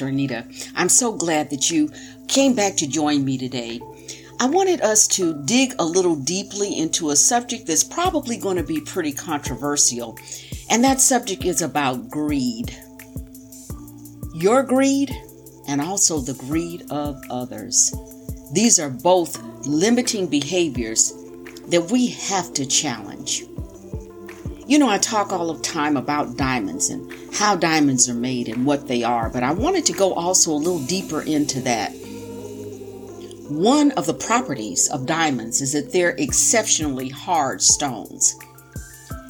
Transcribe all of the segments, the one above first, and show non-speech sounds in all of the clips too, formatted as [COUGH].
Dr. Anita. I'm so glad that you came back to join me today. I wanted us to dig a little deeply into a subject that's probably going to be pretty controversial, and that subject is about greed. Your greed and also the greed of others. These are both limiting behaviors that we have to challenge. You know, I talk all the time about diamonds and how diamonds are made and what they are, but I wanted to go also a little deeper into that. One of the properties of diamonds is that they're exceptionally hard stones.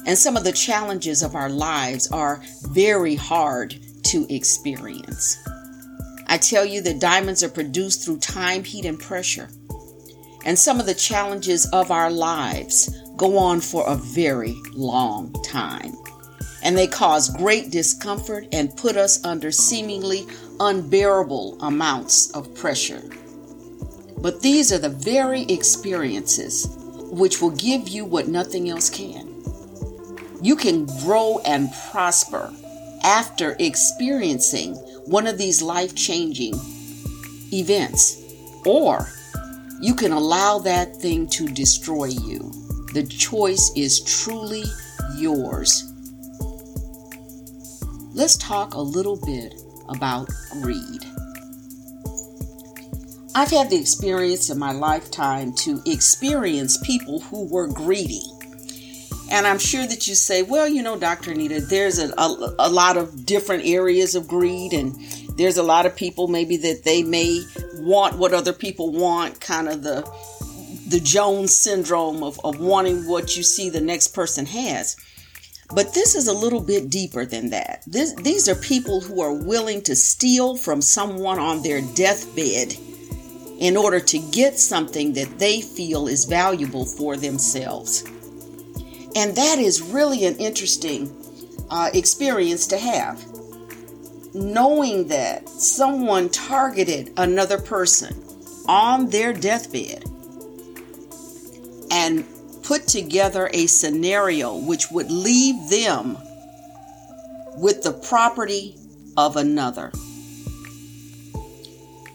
And some of the challenges of our lives are very hard to experience. I tell you that diamonds are produced through time, heat, and pressure. And some of the challenges of our lives go on for a very long time. And they cause great discomfort and put us under seemingly unbearable amounts of pressure. But these are the very experiences which will give you what nothing else can. You can grow and prosper after experiencing one of these life changing events, or you can allow that thing to destroy you. The choice is truly yours. Let's talk a little bit about greed. I've had the experience in my lifetime to experience people who were greedy. And I'm sure that you say, well, you know, Dr. Anita, there's a, a, a, lot of different areas of greed, and there's a lot of people maybe that they may want what other people want, kind of the the Jones syndrome of, of wanting what you see the next person has. But this is a little bit deeper than that. This, these are people who are willing to steal from someone on their deathbed in order to get something that they feel is valuable for themselves. And that is really an interesting uh, experience to have. Knowing that someone targeted another person on their deathbed and put together a scenario which would leave them with the property of another.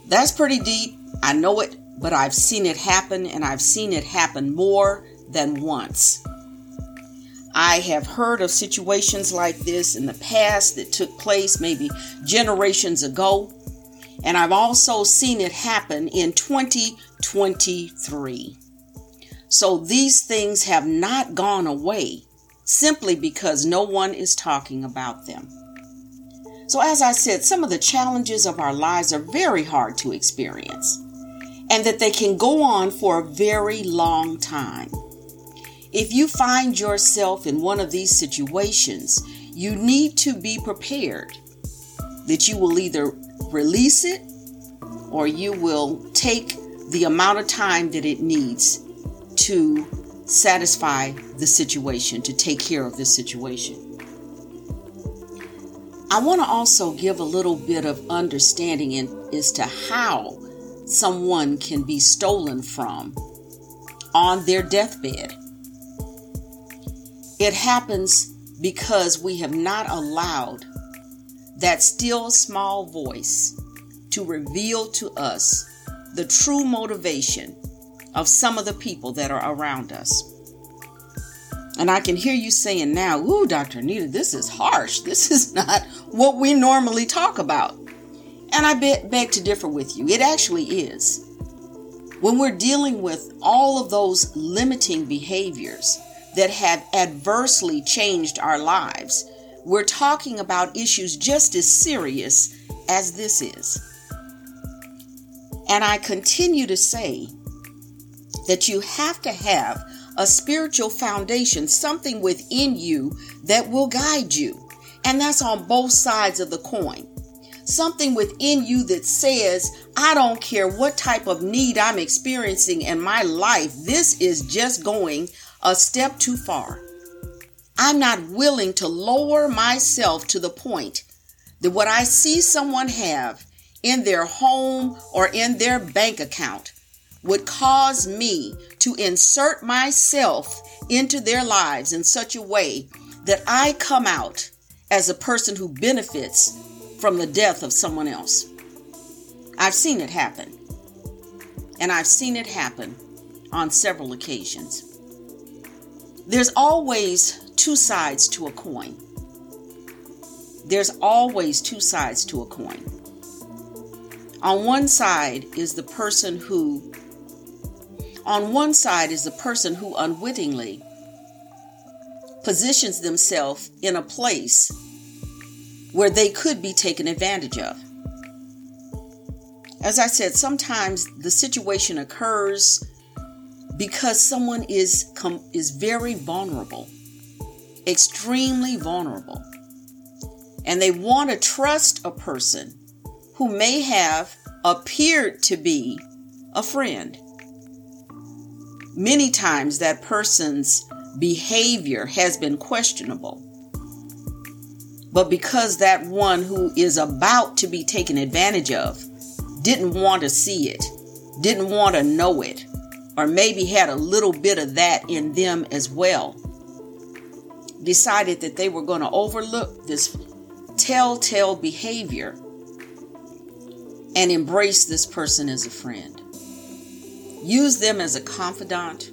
That's pretty deep. I know it, but I've seen it happen and I've seen it happen more than once. I have heard of situations like this in the past that took place maybe generations ago, and I've also seen it happen in 2023. So these things have not gone away simply because no one is talking about them. So, as I said, some of the challenges of our lives are very hard to experience and that they can go on for a very long time. If you find yourself in one of these situations, you need to be prepared that you will either release it or you will take the amount of time that it needs to satisfy the situation, to take care of the situation. I want to also give a little bit of understanding in, as to how someone can be stolen from on their deathbed. It happens because we have not allowed that still small voice to reveal to us the true motivation of some of the people that are around us. And I can hear you saying now, Ooh, Dr. Anita, this is harsh. This is [LAUGHS] not what we normally talk about. And I beg to differ with you. It actually is. When we're dealing with all of those limiting behaviors that have adversely changed our lives, we're talking about issues just as serious as this is. And I continue to say that you have to have a spiritual foundation, something within you that will guide you. And that's on both sides of the coin. Something within you that says, I don't care what type of need I'm experiencing in my life, this is just going a step too far. I'm not willing to lower myself to the point that what I see someone have in their home or in their bank account would cause me to insert myself into their lives in such a way that I come out as a person who benefits from the death of someone else. I've seen it happen. And I've seen it happen on several occasions. There's always two sides to a coin. There's always two sides to a coin. On one side is the person who, on one side is the person who unwittingly positions themselves in a place where they could be taken advantage of. As I said, sometimes the situation occurs because someone is com- is very vulnerable, extremely vulnerable. And they want to trust a person who may have appeared to be a friend. Many times that person's behavior has been questionable. But because that one who is about to be taken advantage of didn't want to see it, didn't want to know it, or maybe had a little bit of that in them as well, decided that they were going to overlook this telltale behavior and embrace this person as a friend. Use them as a confidant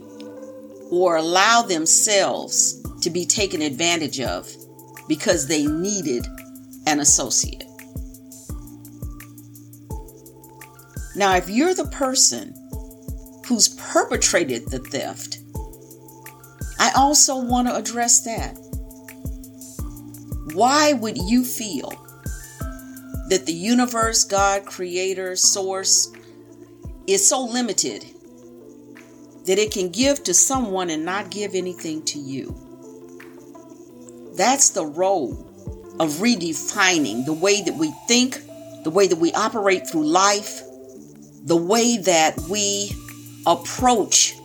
or allow themselves to be taken advantage of because they needed an associate. Now, if you're the person who's perpetrated the theft, I also want to address that. Why would you feel that the universe, God, creator, source, is so limited that it can give to someone and not give anything to you? That's the role of redefining the way that we think, the way that we operate through life, the way that we approach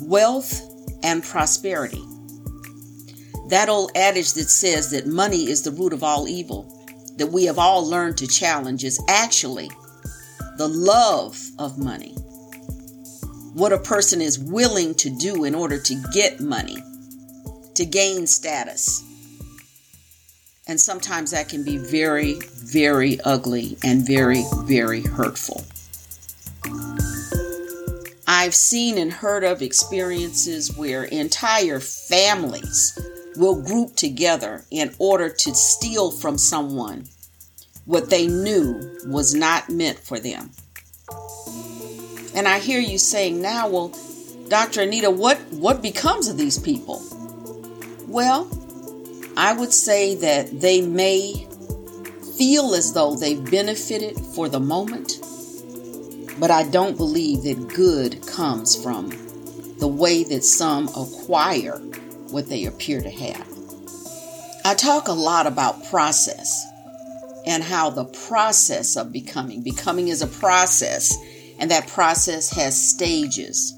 wealth and prosperity. That old adage that says that money is the root of all evil, that we have all learned to challenge, is actually the love of money. What a person is willing to do in order to get money, to gain status. And sometimes that can be very, very ugly and very, very hurtful. I've seen and heard of experiences where entire families will group together in order to steal from someone what they knew was not meant for them. And I hear you saying now, well, Dr. Anita, what, what becomes of these people? Well, I would say that they may feel as though they've benefited for the moment, but I don't believe that good comes from the way that some acquire what they appear to have. I talk a lot about process and how the process of becoming, becoming is a process, and that process has stages.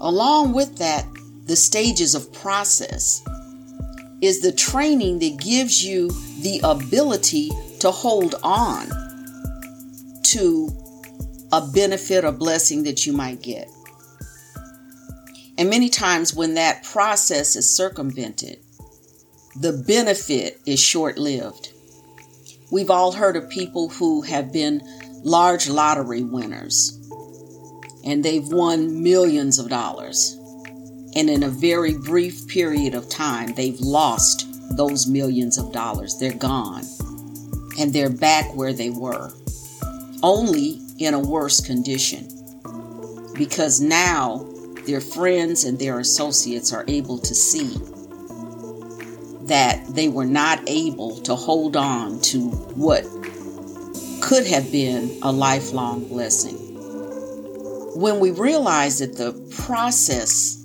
Along with that, the stages of process is the training that gives you the ability to hold on to a benefit or blessing that you might get. And many times, when that process is circumvented, the benefit is short lived. We've all heard of people who have been large lottery winners and they've won millions of dollars. And in a very brief period of time, they've lost those millions of dollars. They're gone. And they're back where they were, only in a worse condition. Because now their friends and their associates are able to see that they were not able to hold on to what could have been a lifelong blessing. When we realize that the process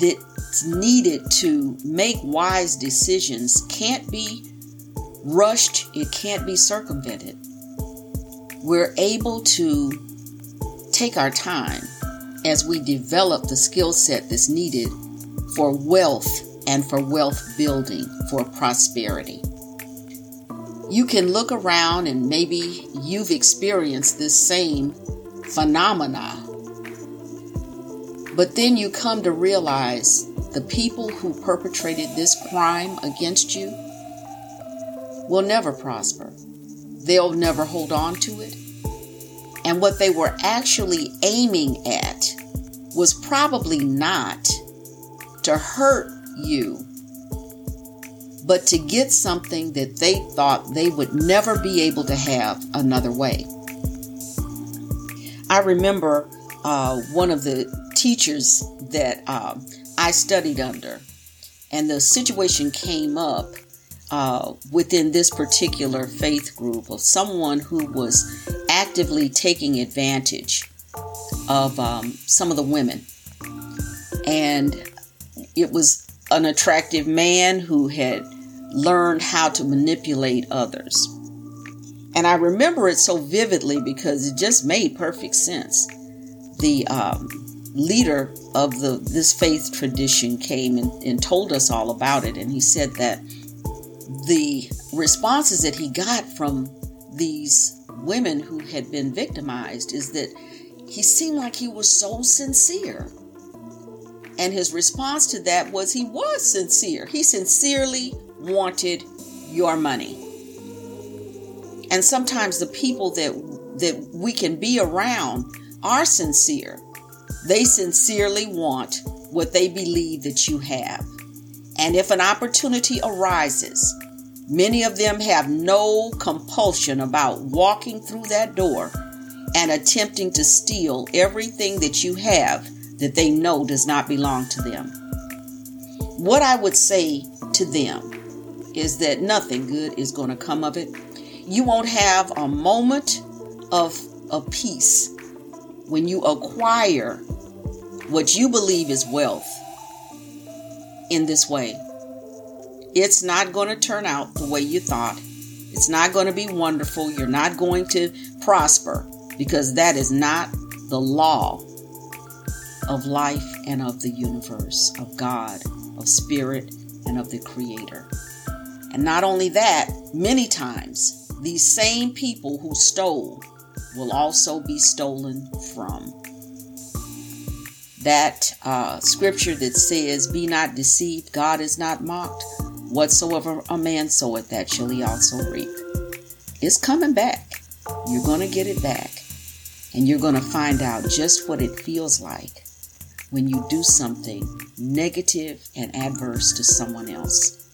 that's needed to make wise decisions can't be rushed, it can't be circumvented, we're able to take our time as we develop the skill set that's needed for wealth and for wealth building, for prosperity. You can look around and maybe you've experienced this same phenomena. But then you come to realize the people who perpetrated this crime against you will never prosper. They'll never hold on to it. And what they were actually aiming at was probably not to hurt you, but to get something that they thought they would never be able to have another way. I remember uh, one of the teachers that uh, I studied under, and the situation came up uh, within this particular faith group of someone who was actively taking advantage of um, some of the women. And it was an attractive man who had learned how to manipulate others. And I remember it so vividly because it just made perfect sense. The um, leader of the this faith tradition came and, and told us all about it, and he said that the responses that he got from these women who had been victimized is that he seemed like he was so sincere. And his response to that was he was sincere. He sincerely wanted your money. And sometimes the people that that we can be around are sincere. They sincerely want what they believe that you have. And if an opportunity arises, many of them have no compulsion about walking through that door and attempting to steal everything that you have that they know does not belong to them. What I would say to them is that nothing good is going to come of it. You won't have a moment of, of peace when you acquire what you believe is wealth in this way. It's not going to turn out the way you thought. It's not going to be wonderful. You're not going to prosper because that is not the law of life and of the universe, of God, of spirit, and of the Creator. And not only that, many times these same people who stole will also be stolen from. That uh, scripture that says, Be not deceived, God is not mocked. Whatsoever a man soweth, that shall he also reap. It's coming back. You're going to get it back. And you're going to find out just what it feels like when you do something negative and adverse to someone else.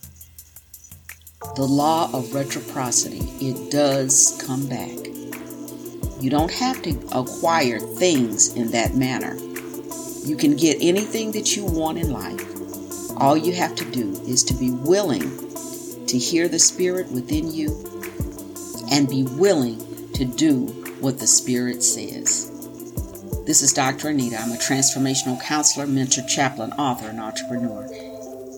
The law of reciprocity, it does come back. You don't have to acquire things in that manner. You can get anything that you want in life. All you have to do is to be willing to hear the Spirit within you and be willing to do what the Spirit says. This is Dr. Anita. I'm a transformational counselor, mentor, chaplain, author, and entrepreneur.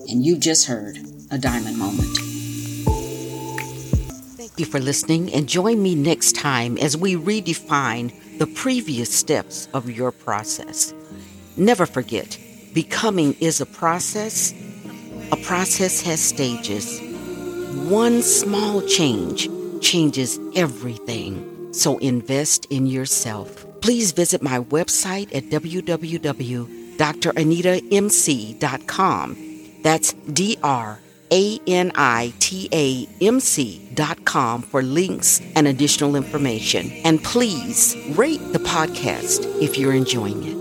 And you just heard a diamond moment. Thank you for listening, and join me next time as we redefine the previous steps of your process. Never forget, becoming is a process. A process has stages. One small change changes everything. So invest in yourself please visit my website at www.dranitaMC.com. That's D R A N I T A M C.com for links and additional information. And please rate the podcast if you're enjoying it.